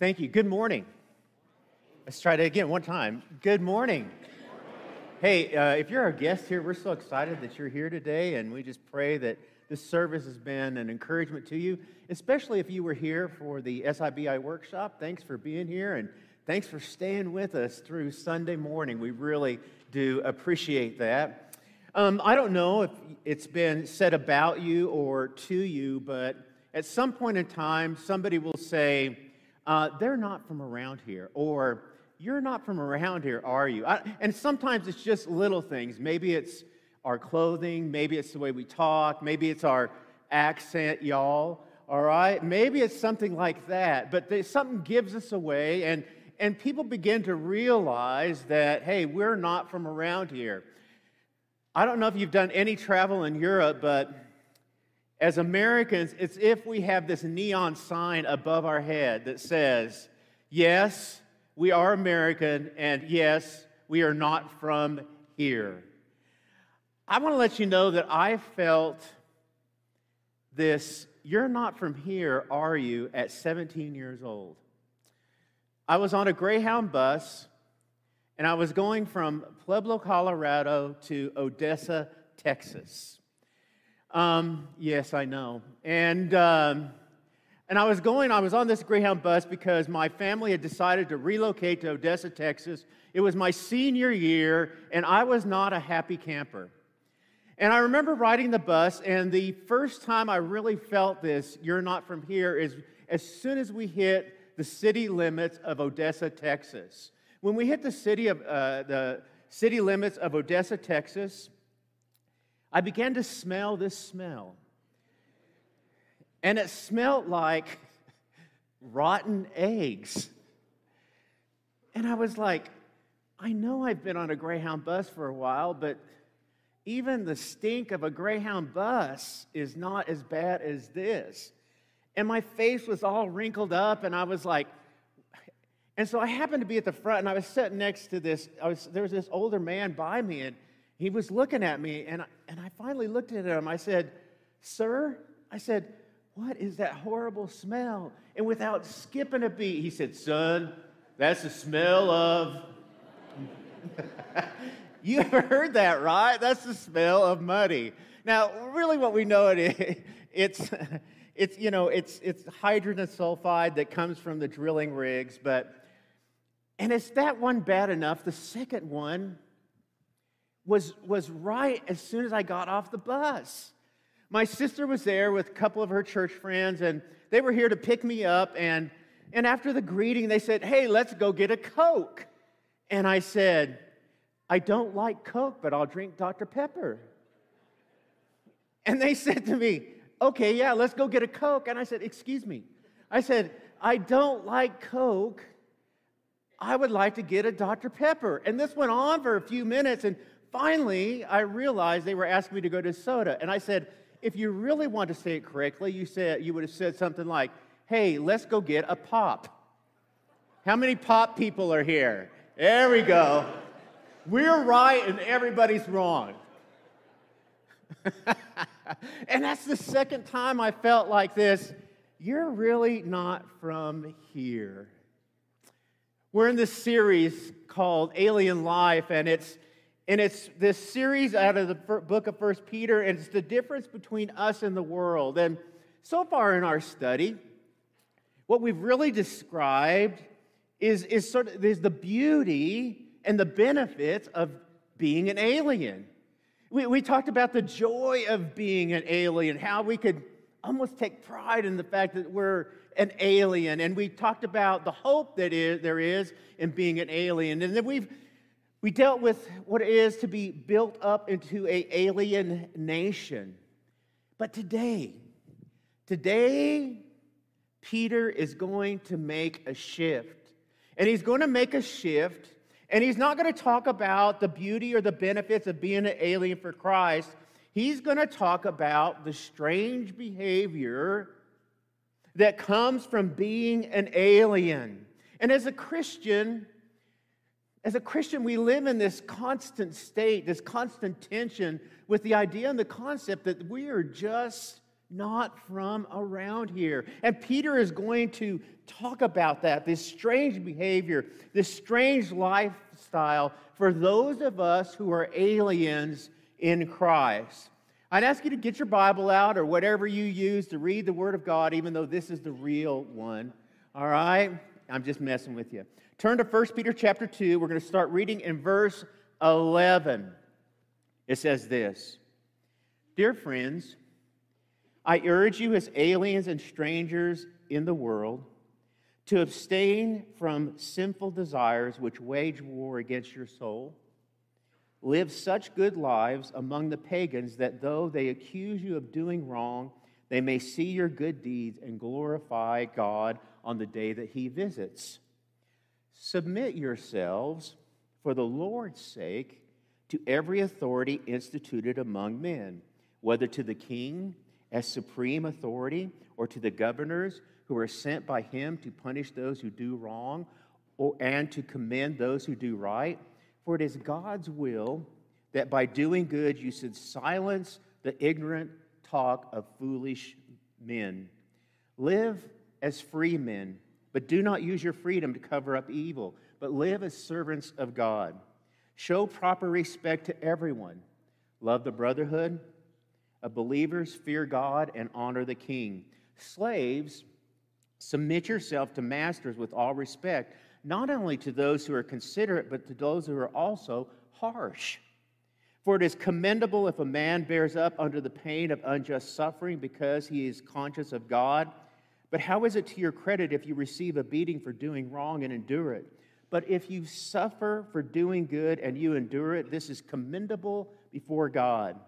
Thank you. Good morning. Let's try it again one time. Good morning. Hey, uh, if you're our guest here, we're so excited that you're here today, and we just pray that this service has been an encouragement to you, especially if you were here for the SIBI workshop. Thanks for being here, and thanks for staying with us through Sunday morning. We really do appreciate that. Um, I don't know if it's been said about you or to you, but at some point in time, somebody will say, uh, they're not from around here, or you're not from around here, are you? I, and sometimes it's just little things. Maybe it's our clothing, maybe it's the way we talk, maybe it's our accent, y'all, all right? Maybe it's something like that, but they, something gives us away, and, and people begin to realize that, hey, we're not from around here. I don't know if you've done any travel in Europe, but as Americans, it's if we have this neon sign above our head that says, yes, we are American, and yes, we are not from here. I want to let you know that I felt this, you're not from here, are you, at 17 years old. I was on a Greyhound bus, and I was going from Pueblo, Colorado to Odessa, Texas. Um, yes, I know. And, um, and I was going, I was on this Greyhound bus because my family had decided to relocate to Odessa, Texas. It was my senior year, and I was not a happy camper. And I remember riding the bus, and the first time I really felt this, you're not from here, is as soon as we hit the city limits of Odessa, Texas. When we hit the city of uh, the city limits of Odessa, Texas, I began to smell this smell. And it smelled like rotten eggs. And I was like, I know I've been on a Greyhound bus for a while, but even the stink of a Greyhound bus is not as bad as this. And my face was all wrinkled up, and I was like, and so I happened to be at the front, and I was sitting next to this. Was, there was this older man by me, and he was looking at me, and, and I finally looked at him. I said, Sir, I said, what is that horrible smell? And without skipping a beat, he said, Son, that's the smell of. you heard that, right? That's the smell of muddy. Now, really, what we know it is, it's, it's you know, it's, it's hydrogen sulfide that comes from the drilling rigs, but, and is that one bad enough? The second one was, was right as soon as I got off the bus. My sister was there with a couple of her church friends, and they were here to pick me up. And, and after the greeting, they said, Hey, let's go get a Coke. And I said, I don't like Coke, but I'll drink Dr. Pepper. And they said to me, Okay, yeah, let's go get a Coke. And I said, Excuse me. I said, I don't like Coke. I would like to get a Dr. Pepper. And this went on for a few minutes. And finally, I realized they were asking me to go to soda. And I said, if you really want to say it correctly, you, said, you would have said something like, hey, let's go get a pop. How many pop people are here? There we go. We're right and everybody's wrong. and that's the second time I felt like this. You're really not from here. We're in this series called Alien Life, and it's and it's this series out of the book of First Peter, and it's the difference between us and the world. And so far in our study, what we've really described is, is sort of is the beauty and the benefits of being an alien. We, we talked about the joy of being an alien, how we could almost take pride in the fact that we're an alien. And we talked about the hope that is, there is in being an alien. And then we've we dealt with what it is to be built up into a alien nation. But today, today, Peter is going to make a shift. And he's going to make a shift, and he's not going to talk about the beauty or the benefits of being an alien for Christ. He's going to talk about the strange behavior that comes from being an alien. And as a Christian, as a Christian, we live in this constant state, this constant tension with the idea and the concept that we are just not from around here. And Peter is going to talk about that, this strange behavior, this strange lifestyle for those of us who are aliens in Christ. I'd ask you to get your Bible out or whatever you use to read the Word of God, even though this is the real one. All right? I'm just messing with you. Turn to 1 Peter chapter 2. We're going to start reading in verse 11. It says this Dear friends, I urge you as aliens and strangers in the world to abstain from sinful desires which wage war against your soul. Live such good lives among the pagans that though they accuse you of doing wrong, they may see your good deeds and glorify God on the day that He visits. Submit yourselves for the Lord's sake to every authority instituted among men, whether to the king as supreme authority, or to the governors who are sent by him to punish those who do wrong or, and to commend those who do right. For it is God's will that by doing good you should silence the ignorant talk of foolish men. Live as free men, but do not use your freedom to cover up evil, but live as servants of God. Show proper respect to everyone. Love the brotherhood of believers, fear God, and honor the king. Slaves, submit yourself to masters with all respect, not only to those who are considerate, but to those who are also harsh. For it is commendable if a man bears up under the pain of unjust suffering because he is conscious of God. But how is it to your credit if you receive a beating for doing wrong and endure it? But if you suffer for doing good and you endure it, this is commendable before God.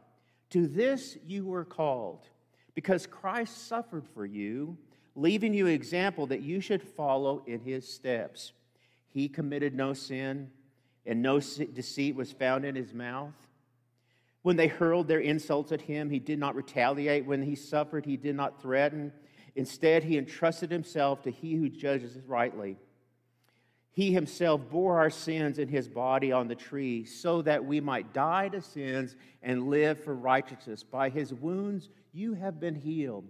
To this you were called, because Christ suffered for you, leaving you an example that you should follow in his steps. He committed no sin, and no deceit was found in his mouth. When they hurled their insults at him, he did not retaliate. When he suffered, he did not threaten. Instead, he entrusted himself to he who judges rightly. He himself bore our sins in his body on the tree so that we might die to sins and live for righteousness. By his wounds you have been healed.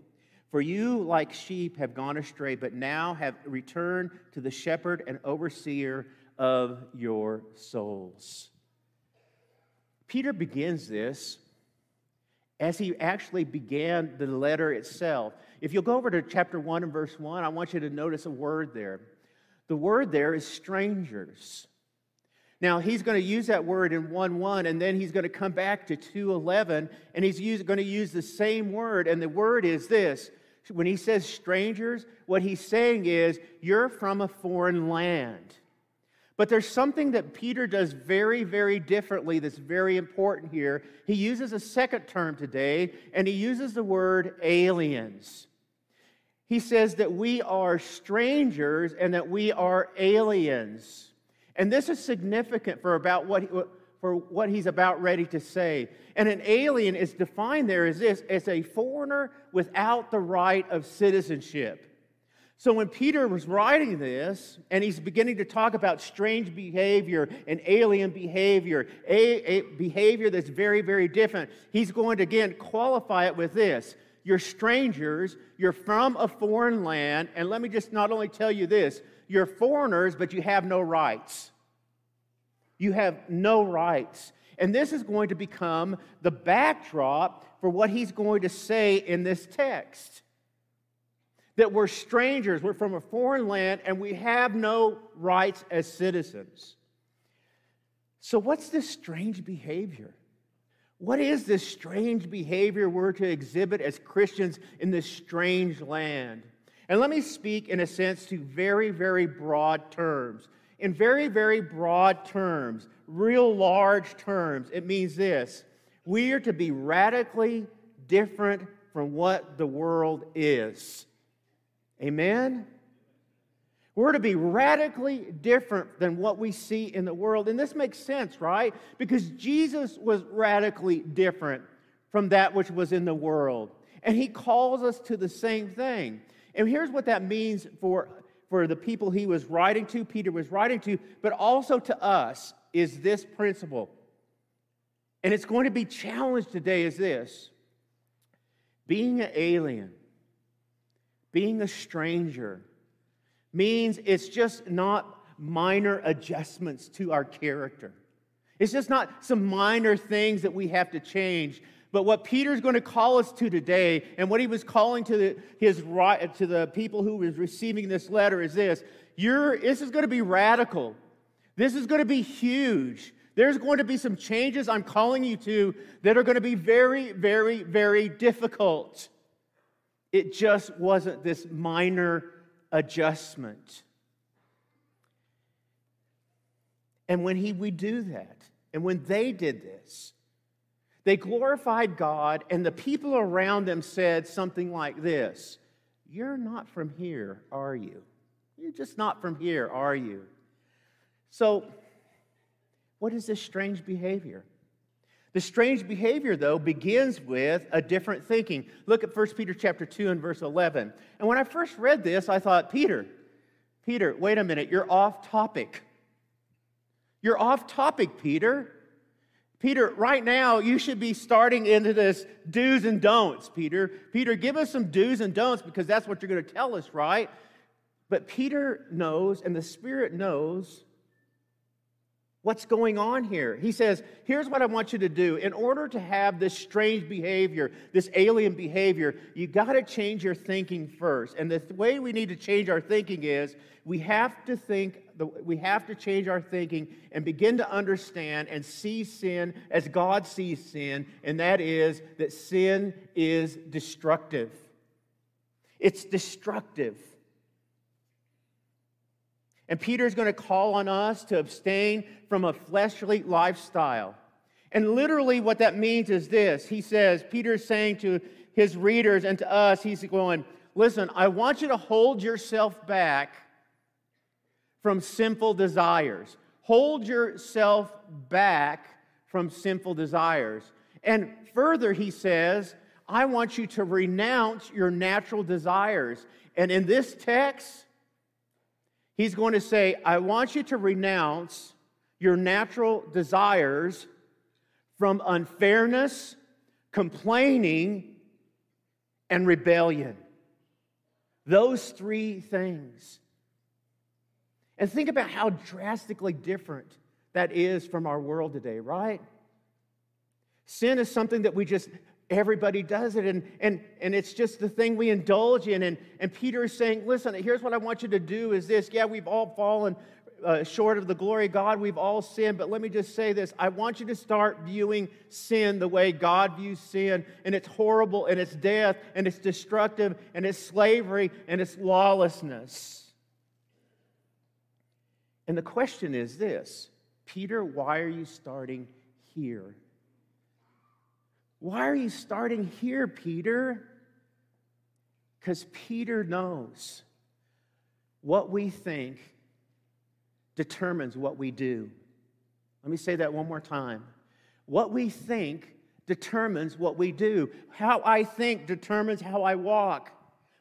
For you, like sheep, have gone astray, but now have returned to the shepherd and overseer of your souls. Peter begins this as he actually began the letter itself. If you'll go over to chapter 1 and verse 1, I want you to notice a word there. The word there is strangers. Now, he's going to use that word in 1 1, and then he's going to come back to 211, and he's use, going to use the same word, and the word is this. When he says strangers, what he's saying is, you're from a foreign land. But there's something that Peter does very, very differently that's very important here. He uses a second term today, and he uses the word aliens he says that we are strangers and that we are aliens. And this is significant for about what, for what he's about ready to say. And an alien is defined there as this as a foreigner without the right of citizenship. So when Peter was writing this, and he's beginning to talk about strange behavior and alien behavior, a, a behavior that's very, very different, he's going to again qualify it with this you're strangers. You're from a foreign land. And let me just not only tell you this you're foreigners, but you have no rights. You have no rights. And this is going to become the backdrop for what he's going to say in this text. That we're strangers, we're from a foreign land, and we have no rights as citizens. So, what's this strange behavior? What is this strange behavior we're to exhibit as Christians in this strange land? And let me speak, in a sense, to very, very broad terms. In very, very broad terms, real large terms, it means this we are to be radically different from what the world is. Amen? We're to be radically different than what we see in the world. And this makes sense, right? Because Jesus was radically different from that which was in the world. And he calls us to the same thing. And here's what that means for, for the people he was writing to, Peter was writing to, but also to us is this principle. And it's going to be challenged today is this being an alien, being a stranger, means it's just not minor adjustments to our character. It's just not some minor things that we have to change. But what Peter's going to call us to today, and what he was calling to the, his, to the people who was receiving this letter, is this: You're, this is going to be radical. This is going to be huge. There's going to be some changes I'm calling you to that are going to be very, very, very difficult. It just wasn't this minor adjustment. And when he we do that, and when they did this, they glorified God, and the people around them said something like this You're not from here, are you? You're just not from here, are you? So, what is this strange behavior? The strange behavior, though, begins with a different thinking. Look at 1 Peter chapter 2 and verse 11. And when I first read this, I thought, Peter, Peter, wait a minute, you're off topic. You're off topic, Peter. Peter, right now, you should be starting into this do's and don'ts, Peter. Peter, give us some do's and don'ts because that's what you're going to tell us, right? But Peter knows, and the Spirit knows, what's going on here. He says, Here's what I want you to do. In order to have this strange behavior, this alien behavior, you got to change your thinking first. And the way we need to change our thinking is we have to think, we have to change our thinking and begin to understand and see sin as God sees sin, and that is that sin is destructive. It's destructive. And Peter's going to call on us to abstain from a fleshly lifestyle. And literally, what that means is this He says, Peter's saying to his readers and to us, He's going, Listen, I want you to hold yourself back from sinful desires. Hold yourself back from sinful desires. And further, he says, I want you to renounce your natural desires. And in this text, He's going to say, I want you to renounce your natural desires from unfairness, complaining, and rebellion. Those three things. And think about how drastically different that is from our world today, right? Sin is something that we just everybody does it and, and, and it's just the thing we indulge in and, and peter is saying listen here's what i want you to do is this. Yeah we've all fallen uh, short of the glory of god. We've all sinned but let me just say this. I want you to start viewing sin the way god views sin and it's horrible and it's death and it's destructive and it's slavery and it's lawlessness. And the question is this peter why are you starting here why are you starting here, Peter? Because Peter knows what we think determines what we do. Let me say that one more time. What we think determines what we do. How I think determines how I walk.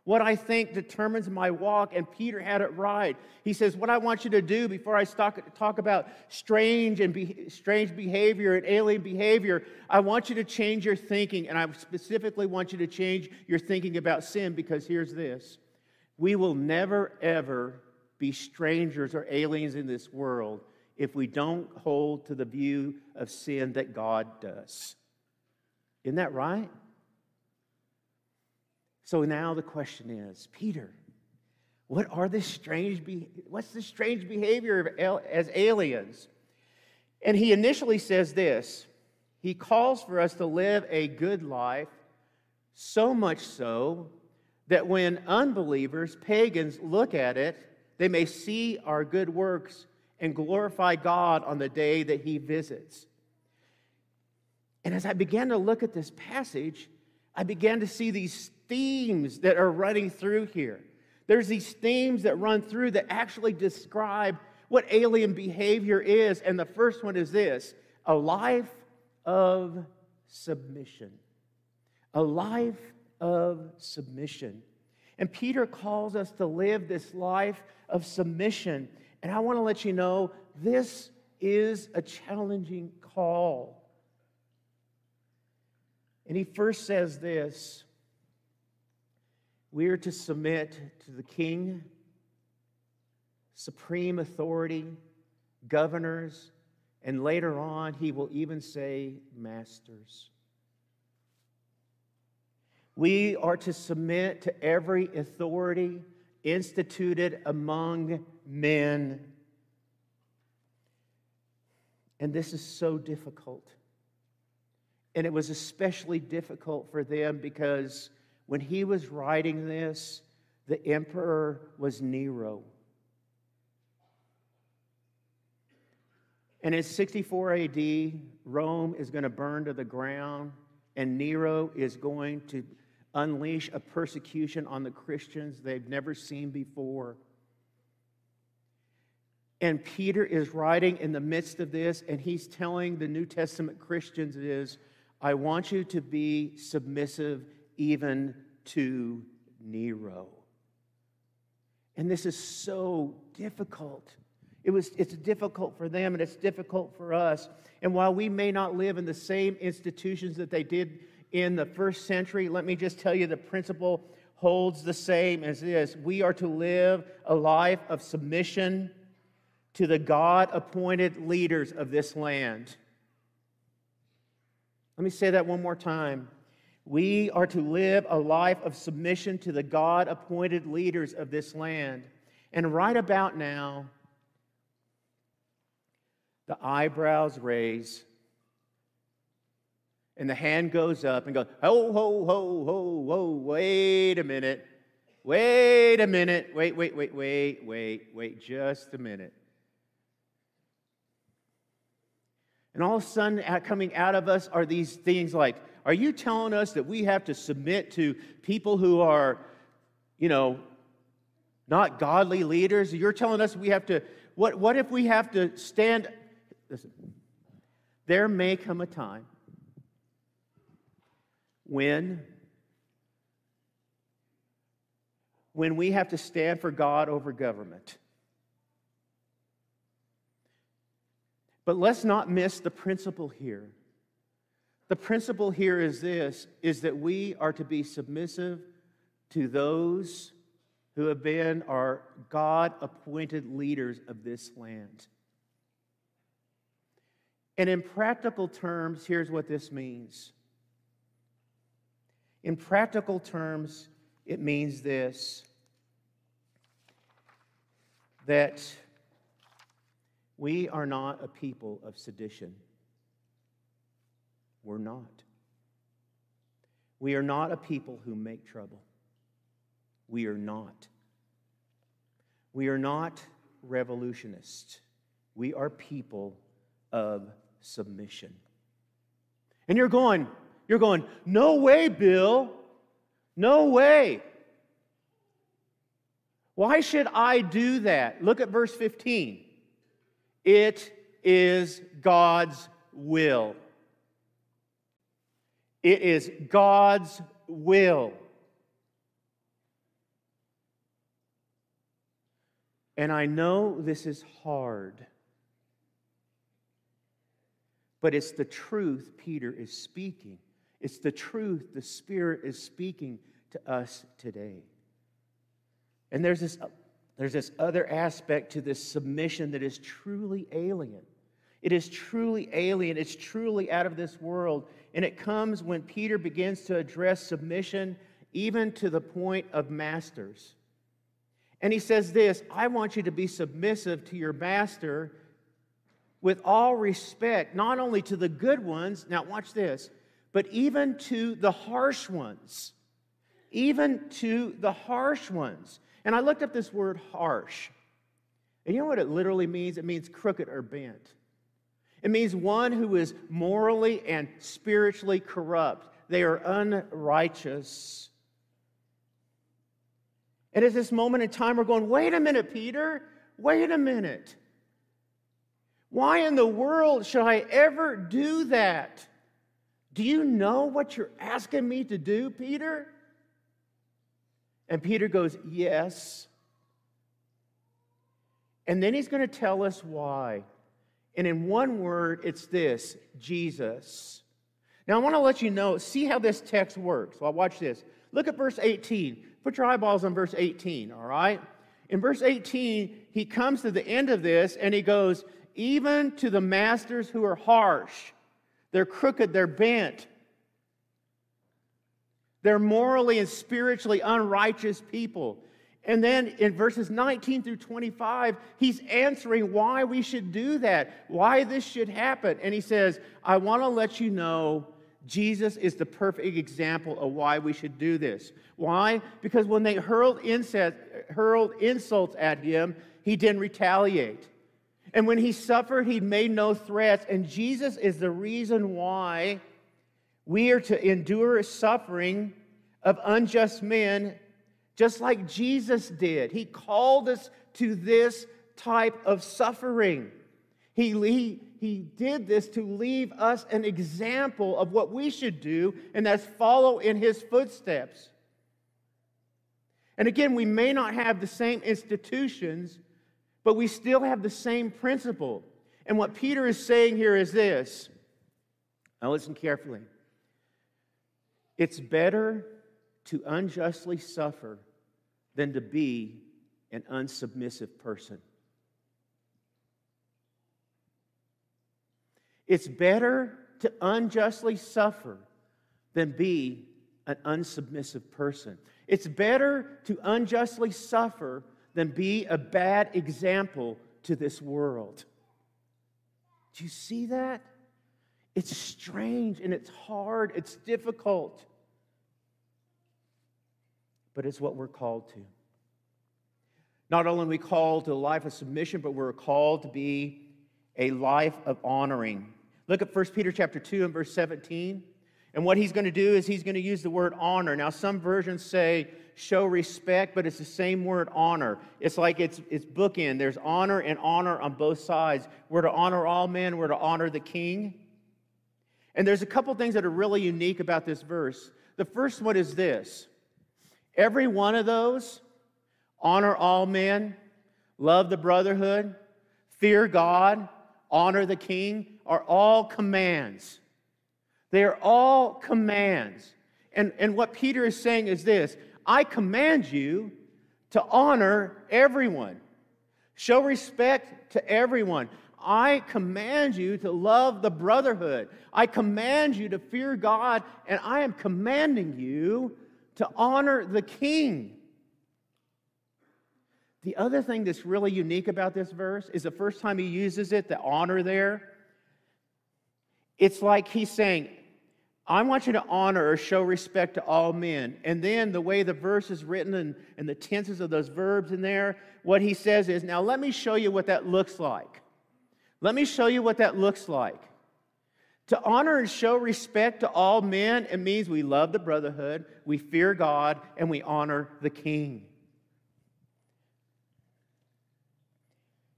What I think determines my walk, and Peter had it right. He says, What I want you to do before I talk, about strange and be, strange behavior and alien behavior, I want you to change your thinking, and I specifically want you to change your thinking about sin because here's this we will never, ever be strangers or aliens in this world if we don't hold to the view of sin that God does. Isn't that right? So now the question is, Peter, what are the strange be- what's the strange behavior al- as aliens? And he initially says this. He calls for us to live a good life, so much so that when unbelievers, pagans, look at it, they may see our good works and glorify God on the day that he visits. And as I began to look at this passage, I began to see these themes that are running through here. There's these themes that run through that actually describe what alien behavior is. And the first one is this a life of submission. A life of submission. And Peter calls us to live this life of submission. And I want to let you know this is a challenging call. And he first says this We are to submit to the king, supreme authority, governors, and later on, he will even say, masters. We are to submit to every authority instituted among men. And this is so difficult. And it was especially difficult for them because when he was writing this, the emperor was Nero. And in 64 AD, Rome is going to burn to the ground, and Nero is going to unleash a persecution on the Christians they've never seen before. And Peter is writing in the midst of this, and he's telling the New Testament Christians is, I want you to be submissive even to Nero. And this is so difficult. It was, it's difficult for them and it's difficult for us. And while we may not live in the same institutions that they did in the first century, let me just tell you the principle holds the same as this. We are to live a life of submission to the God appointed leaders of this land. Let me say that one more time. We are to live a life of submission to the God appointed leaders of this land. And right about now, the eyebrows raise and the hand goes up and goes, ho, ho, ho, ho, ho, wait a minute. Wait a minute. Wait, wait, wait, wait, wait, wait, just a minute. And all of a sudden, coming out of us are these things like, are you telling us that we have to submit to people who are, you know, not godly leaders? You're telling us we have to, what, what if we have to stand? Listen, there may come a time when when we have to stand for God over government. But let's not miss the principle here. The principle here is this is that we are to be submissive to those who have been our God appointed leaders of this land. And in practical terms, here's what this means in practical terms, it means this that we are not a people of sedition. We're not. We are not a people who make trouble. We are not. We are not revolutionists. We are people of submission. And you're going, you're going, no way, Bill. No way. Why should I do that? Look at verse 15. It is God's will. It is God's will. And I know this is hard, but it's the truth Peter is speaking. It's the truth the Spirit is speaking to us today. And there's this, there's this other aspect to this submission that is truly alien. It is truly alien. It's truly out of this world. And it comes when Peter begins to address submission, even to the point of masters. And he says this I want you to be submissive to your master with all respect, not only to the good ones. Now, watch this but even to the harsh ones. Even to the harsh ones. And I looked up this word harsh. And you know what it literally means? It means crooked or bent. It means one who is morally and spiritually corrupt. They are unrighteous. And at this moment in time, we're going, wait a minute, Peter, wait a minute. Why in the world should I ever do that? Do you know what you're asking me to do, Peter? And Peter goes, Yes. And then he's going to tell us why. And in one word, it's this Jesus. Now, I want to let you know, see how this text works. Well, watch this. Look at verse 18. Put your eyeballs on verse 18, all right? In verse 18, he comes to the end of this and he goes, Even to the masters who are harsh, they're crooked, they're bent, they're morally and spiritually unrighteous people. And then in verses 19 through 25, he's answering why we should do that, why this should happen. And he says, I want to let you know Jesus is the perfect example of why we should do this. Why? Because when they hurled, insults, hurled insults at him, he didn't retaliate. And when he suffered, he made no threats. And Jesus is the reason why we are to endure suffering of unjust men, just like Jesus did. He called us to this type of suffering. He, he, he did this to leave us an example of what we should do, and that's follow in his footsteps. And again, we may not have the same institutions, but we still have the same principle. And what Peter is saying here is this. Now, listen carefully. It's better to unjustly suffer than to be an unsubmissive person. It's better to unjustly suffer than be an unsubmissive person. It's better to unjustly suffer than be a bad example to this world. Do you see that? It's strange and it's hard, it's difficult. But it's what we're called to. Not only are we called to a life of submission, but we're called to be a life of honoring. Look at 1 Peter chapter 2 and verse 17. And what he's going to do is he's going to use the word honor. Now, some versions say show respect, but it's the same word honor. It's like it's, it's bookend. There's honor and honor on both sides. We're to honor all men, we're to honor the king. And there's a couple things that are really unique about this verse. The first one is this every one of those honor all men, love the brotherhood, fear God, honor the king are all commands. They are all commands. And, and what Peter is saying is this I command you to honor everyone, show respect to everyone. I command you to love the brotherhood. I command you to fear God, and I am commanding you to honor the king. The other thing that's really unique about this verse is the first time he uses it, the honor there. It's like he's saying, I want you to honor or show respect to all men. And then the way the verse is written and, and the tenses of those verbs in there, what he says is, now let me show you what that looks like. Let me show you what that looks like. To honor and show respect to all men, it means we love the brotherhood, we fear God, and we honor the king.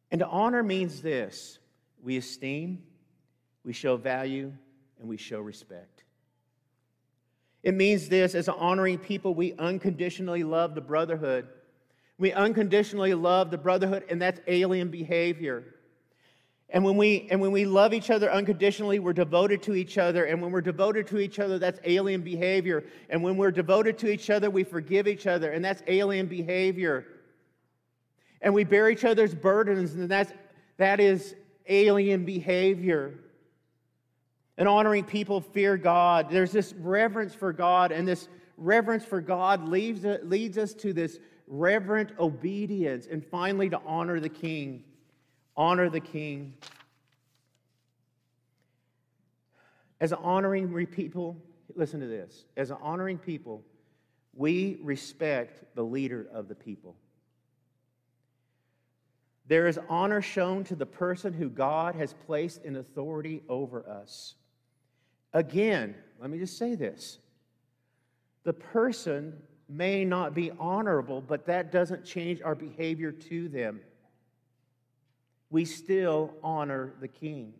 And to honor means this we esteem, we show value, and we show respect. It means this as honoring people, we unconditionally love the brotherhood. We unconditionally love the brotherhood, and that's alien behavior. And when, we, and when we love each other unconditionally, we're devoted to each other. And when we're devoted to each other, that's alien behavior. And when we're devoted to each other, we forgive each other, and that's alien behavior and we bear each other's burdens, and that's, that is alien behavior. And honoring people fear God. There's this reverence for God, and this reverence for God leads, leads us to this reverent obedience, and finally to honor the King. Honor the King. As an honoring people, listen to this. As an honoring people, we respect the leader of the people. There is honor shown to the person who God has placed in authority over us. Again, let me just say this the person may not be honorable, but that doesn't change our behavior to them. We still honor the king.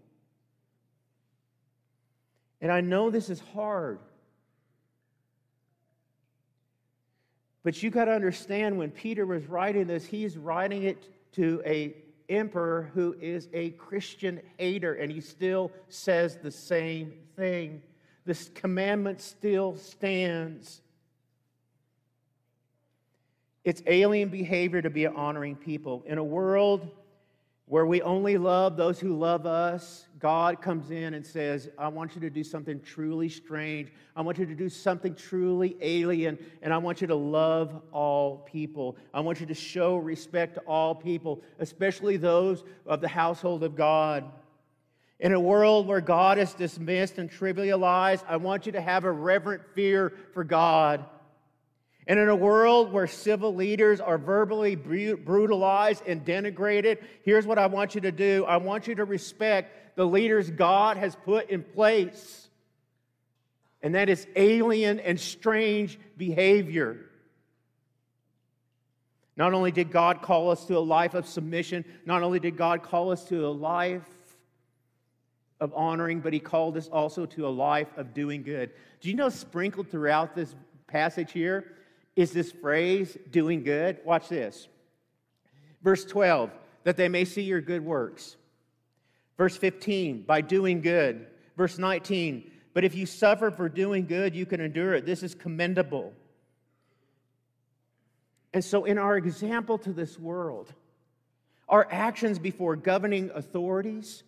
And I know this is hard. But you got to understand when Peter was writing this, he's writing it to a emperor who is a Christian hater, and he still says the same thing. This commandment still stands. It's alien behavior to be honoring people. In a world where we only love those who love us, God comes in and says, I want you to do something truly strange. I want you to do something truly alien, and I want you to love all people. I want you to show respect to all people, especially those of the household of God. In a world where God is dismissed and trivialized, I want you to have a reverent fear for God. And in a world where civil leaders are verbally brutalized and denigrated, here's what I want you to do I want you to respect the leaders God has put in place. And that is alien and strange behavior. Not only did God call us to a life of submission, not only did God call us to a life of honoring, but He called us also to a life of doing good. Do you know, sprinkled throughout this passage here, is this phrase, doing good. Watch this. Verse 12, that they may see your good works. Verse 15, by doing good. Verse 19, but if you suffer for doing good, you can endure it. This is commendable. And so, in our example to this world, our actions before governing authorities,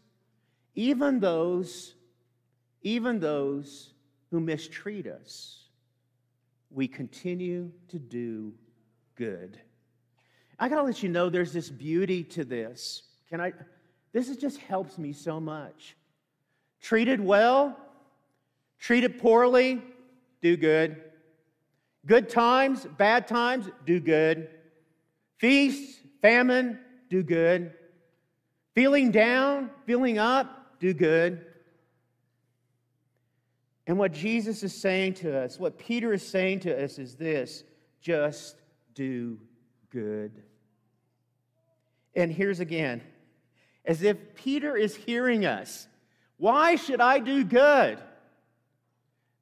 even those, even those who mistreat us, we continue to do good. I got to let you know there's this beauty to this. Can I? This is just helps me so much. Treated well, treated poorly, do good. Good times, bad times, do good. Feast, famine, do good. Feeling down, feeling up, do good. And what Jesus is saying to us, what Peter is saying to us is this just do good. And here's again, as if Peter is hearing us. Why should I do good?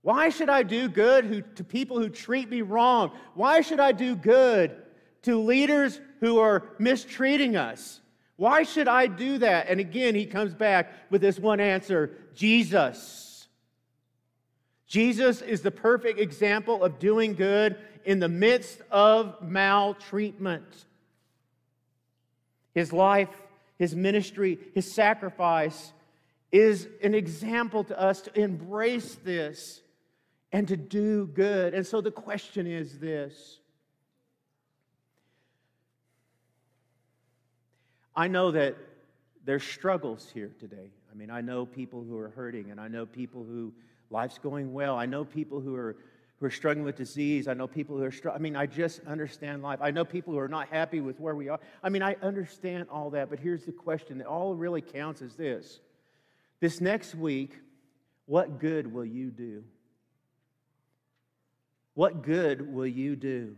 Why should I do good who, to people who treat me wrong? Why should I do good to leaders who are mistreating us? Why should I do that? And again, he comes back with this one answer Jesus. Jesus is the perfect example of doing good in the midst of maltreatment. His life, his ministry, his sacrifice is an example to us to embrace this and to do good. And so the question is this I know that there's struggles here today. I mean, I know people who are hurting, and I know people who life's going well. I know people who are who are struggling with disease. I know people who are struggling. I mean, I just understand life. I know people who are not happy with where we are. I mean, I understand all that, but here's the question that all really counts is this. This next week, what good will you do? What good will you do?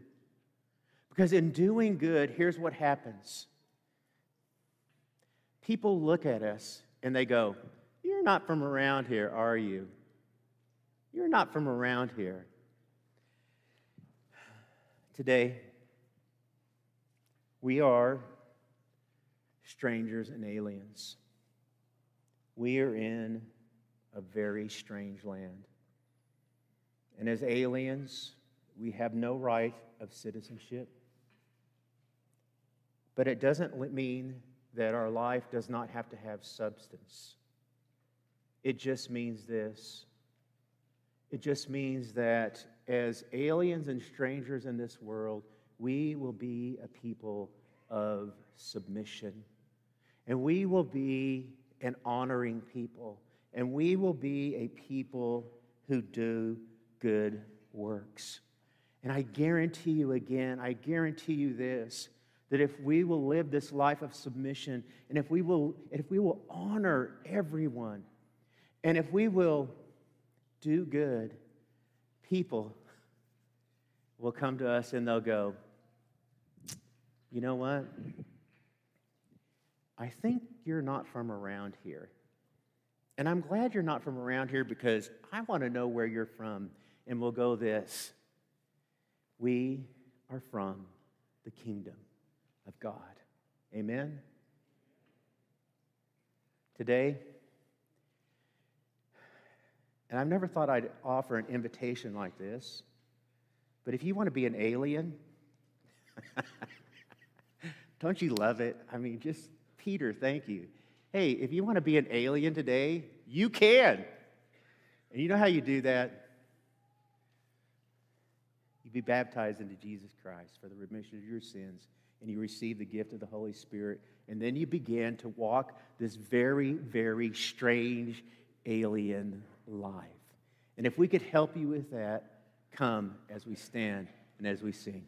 Because in doing good, here's what happens. People look at us and they go, You're not from around here, are you? You're not from around here. Today, we are strangers and aliens. We are in a very strange land. And as aliens, we have no right of citizenship. But it doesn't mean that our life does not have to have substance. It just means this it just means that as aliens and strangers in this world, we will be a people of submission. And we will be an honoring people. And we will be a people who do good works. And I guarantee you again, I guarantee you this that if we will live this life of submission and if we will if we will honor everyone and if we will do good, people will come to us and they'll go, You know what? I think you're not from around here. And I'm glad you're not from around here because I want to know where you're from. And we'll go this We are from the kingdom of God. Amen? Today, and I've never thought I'd offer an invitation like this. But if you want to be an alien, Don't you love it? I mean, just Peter, thank you. Hey, if you want to be an alien today, you can. And you know how you do that? You be baptized into Jesus Christ for the remission of your sins, and you receive the gift of the Holy Spirit. And then you begin to walk this very, very strange alien life. And if we could help you with that, come as we stand and as we sing.